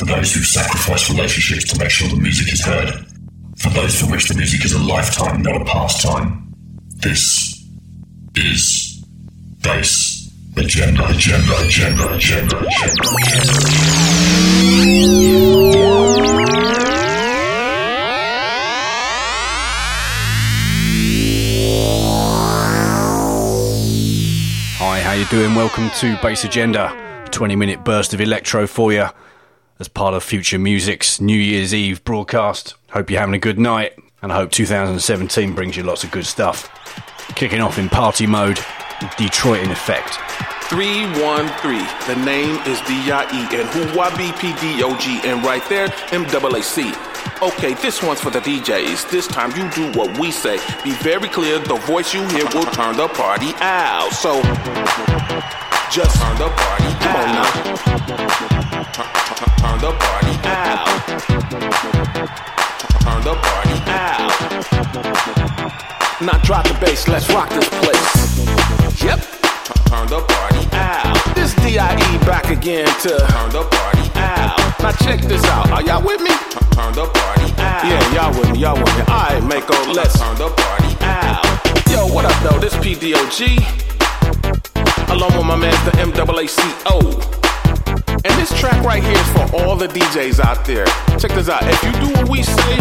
For those who sacrifice relationships to make sure the music is heard. For those for which the music is a lifetime, not a pastime. This is Bass Agenda, Agenda, Agenda, Agenda, Agenda. Hi, how you doing? Welcome to Bass Agenda. 20 minute burst of electro for you as part of Future Music's New Year's Eve broadcast. Hope you're having a good night and I hope 2017 brings you lots of good stuff. Kicking off in party mode, Detroit in effect. 313. The name is D-I-E and who I B-P-D-O-G and right there M-A-A-C. Okay, this one's for the DJs. This time you do what we say. Be very clear, the voice you hear will turn the party out. So just turn the party Come on now. Turn, the party out. Turn the party out. Now drop the bass, let's rock this place. Yep. Turn the party out. This D.I.E. back again to turn the party out. Now check this out. Are y'all with me? Turn the party out. Yeah, y'all with me, y'all with me. Alright, Mako, let's turn the party out. Yo, what up though? This P.D.O.G. Along with my man, the M.A.A.C.O. And this track right here is for all the DJs out there. Check this out. If you do what we say,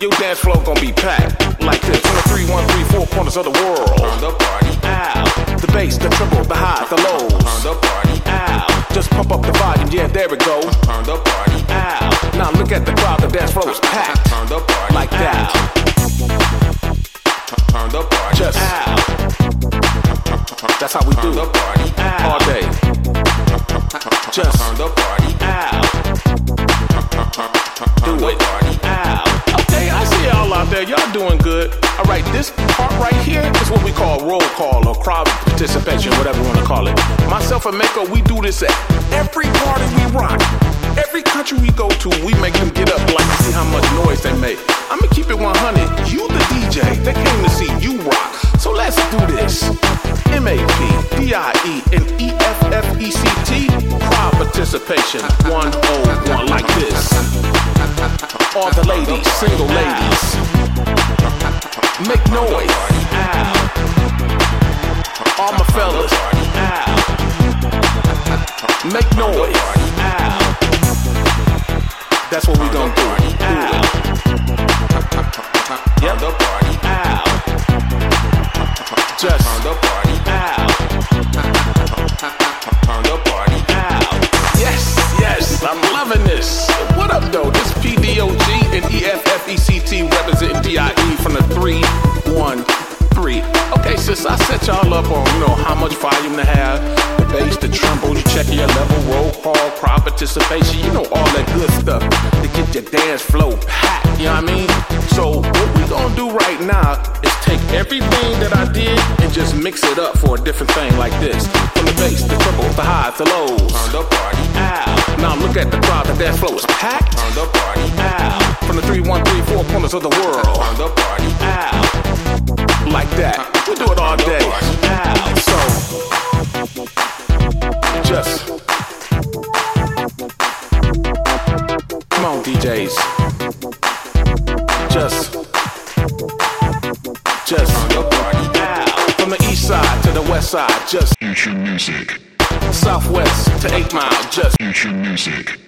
your dance floor gonna be packed. Like this. From the three, one, three, four corners of the world. Turn the party out. The bass, the triple, the high, the lows. Turn the party out. Just pump up the volume. Yeah, there we go. Turn the party out. Now look at the crowd. The dance floor is packed. Turn the party like that. Turn the party Just out. That's how we do it. All day. Just turn the party out. Do it. party out. Okay, I see y'all out there. Y'all doing good. All right, this part right here is what we call roll call or crowd participation, whatever you want to call it. Myself and Mako, we do this at every party we rock. Every country we go to, we make them get up like see how much noise they make. I'ma keep it 100. You the DJ, they came to see you rock. So let's do this. M-A-P, D-I-E, and E-F-F-E-C-T. Crowd participation, 101 like this. All the ladies, single ladies. Make noise. Dance flow packed, you know what I mean? So, what we gonna do right now is take everything that I did and just mix it up for a different thing like this. From the bass, the treble, the highs, the lows. Turn the party out. Now look at the crowd, the dance flow is packed. Turn the party out. From the three, one, three, four corners of the world. Turn the party out. Like that. We do it all day. Out. So, just. DJs. Just. Just. From the east side to the west side, just. Future Music. Southwest to 8 Mile, just. Future Music.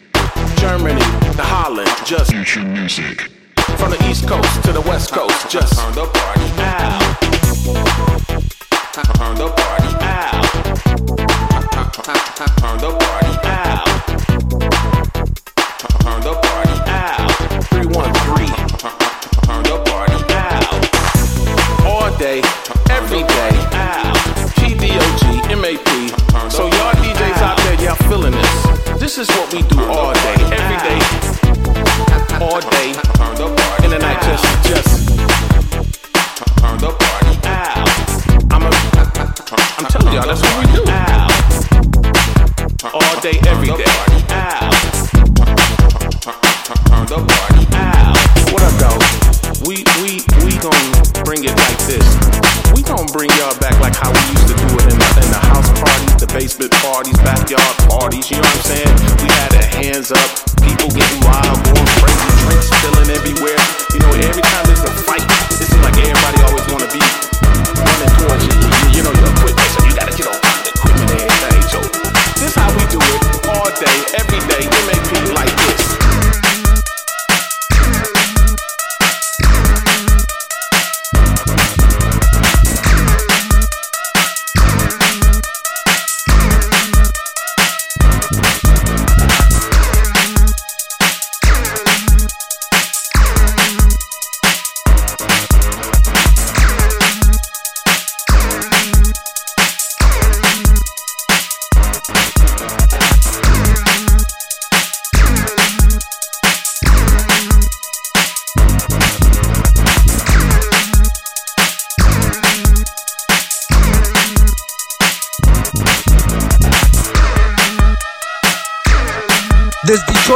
Germany to Holland, just. Future Music. From the east coast to the west coast, just. Turn the party out. Turn the party out. Turn the party out. 313. Turn the party out. All day, every day. PDOG, MAP. So y'all DJs out there, y'all feeling this. This is what we do all day, every day.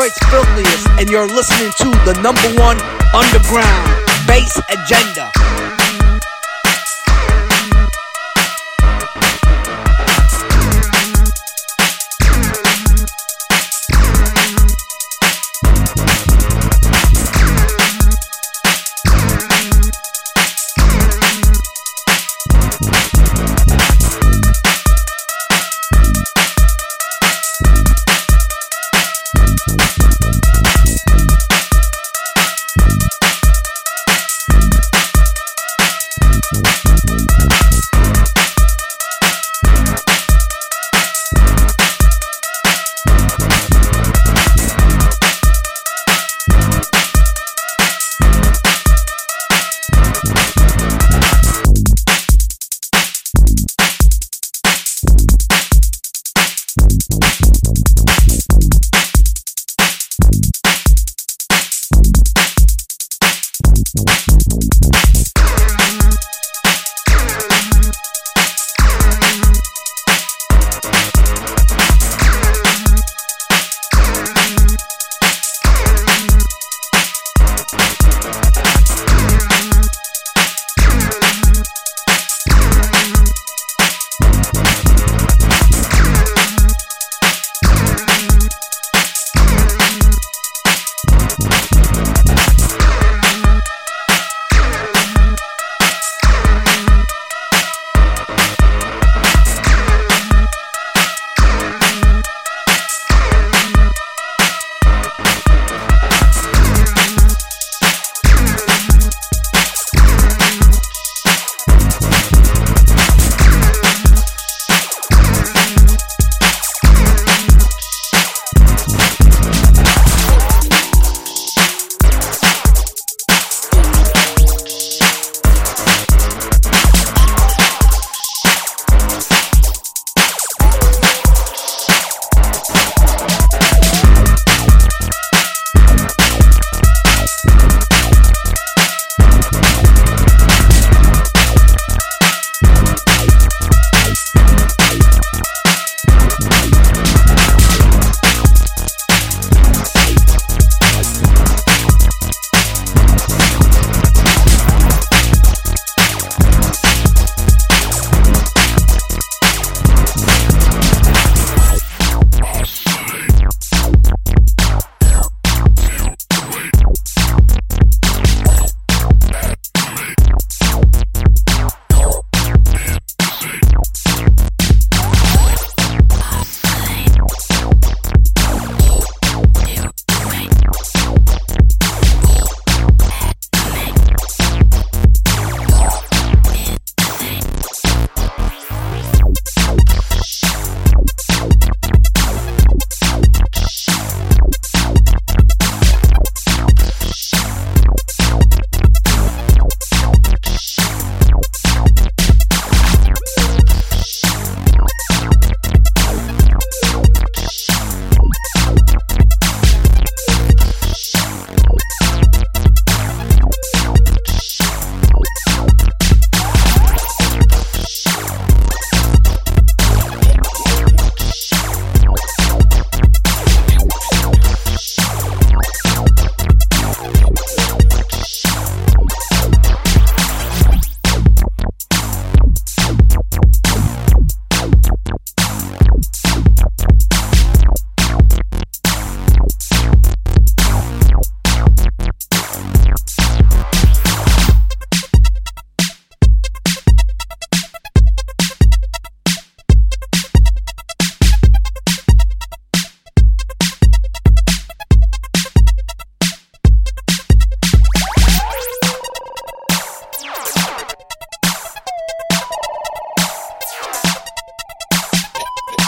Detroit's filthiest, and you're listening to the number one underground bass agenda. you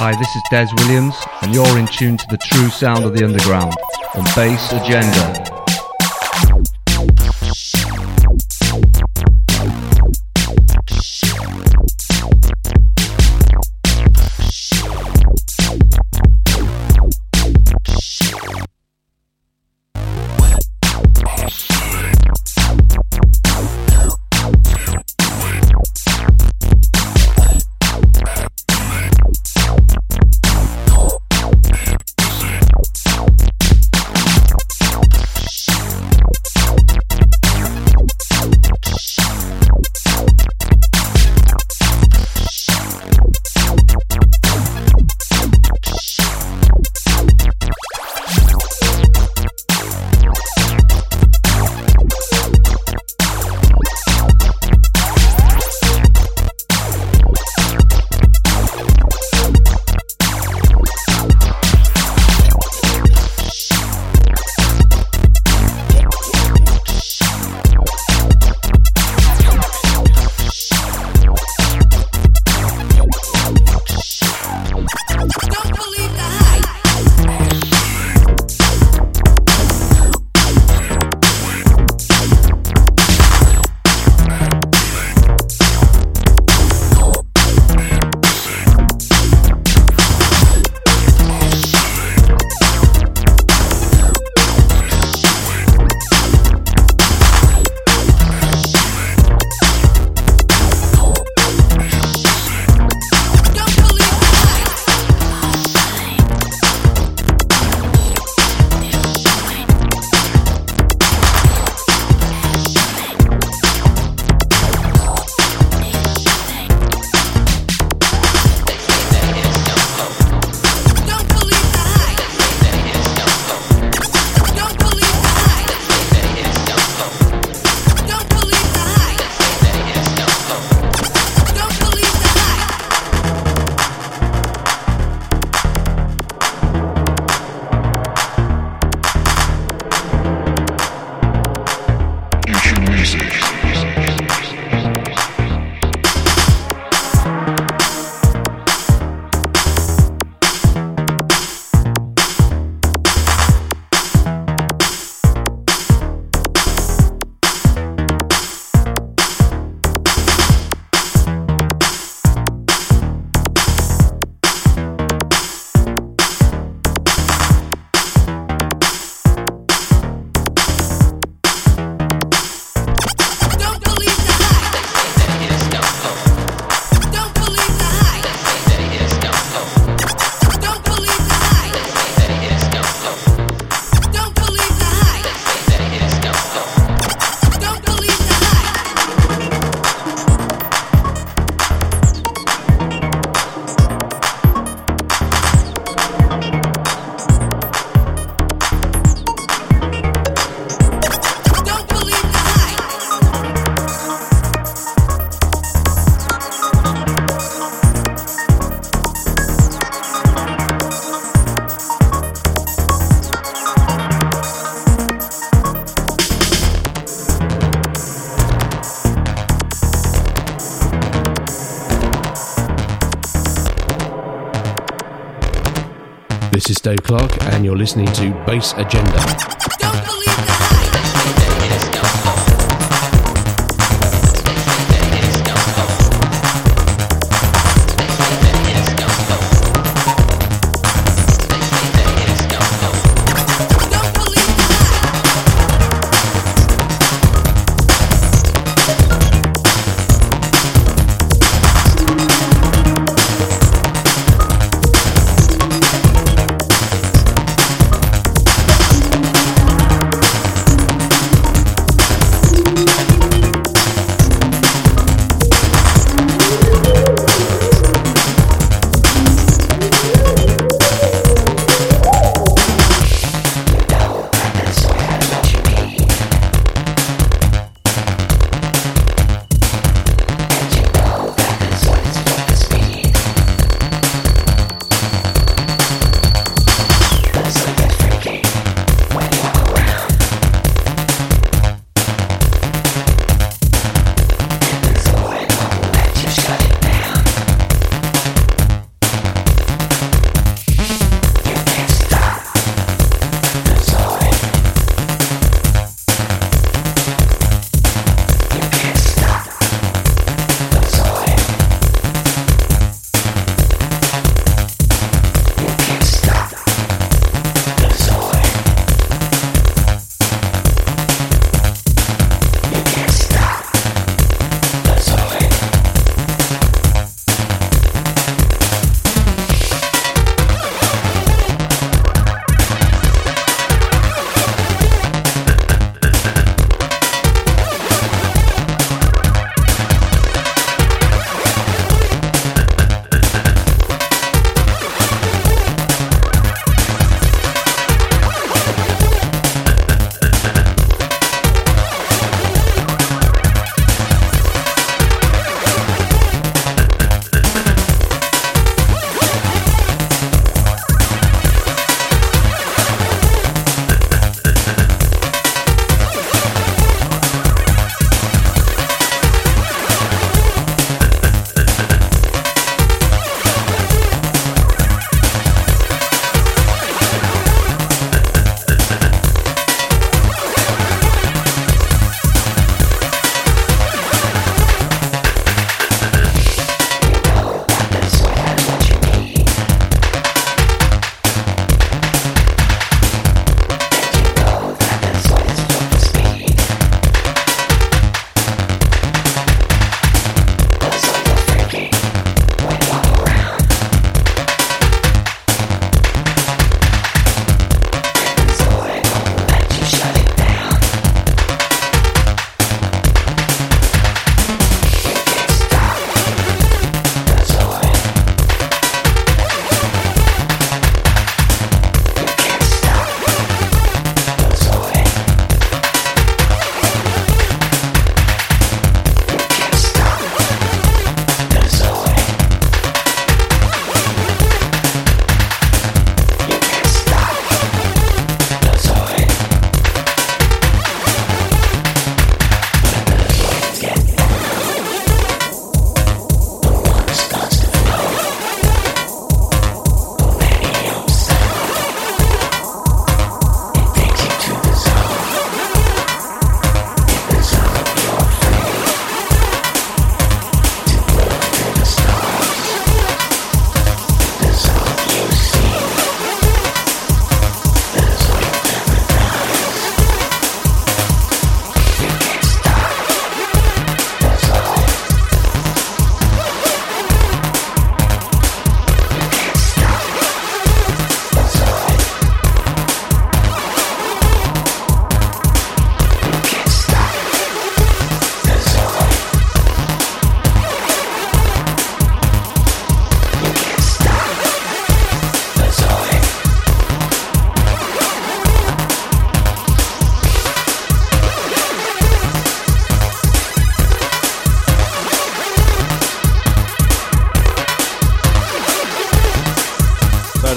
Hi, this is Dez Williams, and you're in tune to the true sound of the underground on Bass Agenda. This is Dave Clarke, and you're listening to Bass Agenda.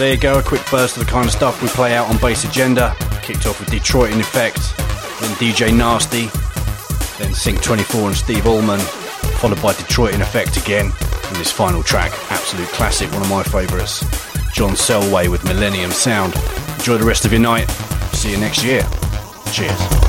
There you go, a quick burst of the kind of stuff we play out on Bass Agenda. Kicked off with Detroit in Effect, then DJ Nasty, then Sync 24 and Steve Allman, followed by Detroit in Effect again, and this final track, absolute classic, one of my favourites, John Selway with Millennium Sound. Enjoy the rest of your night. See you next year. Cheers.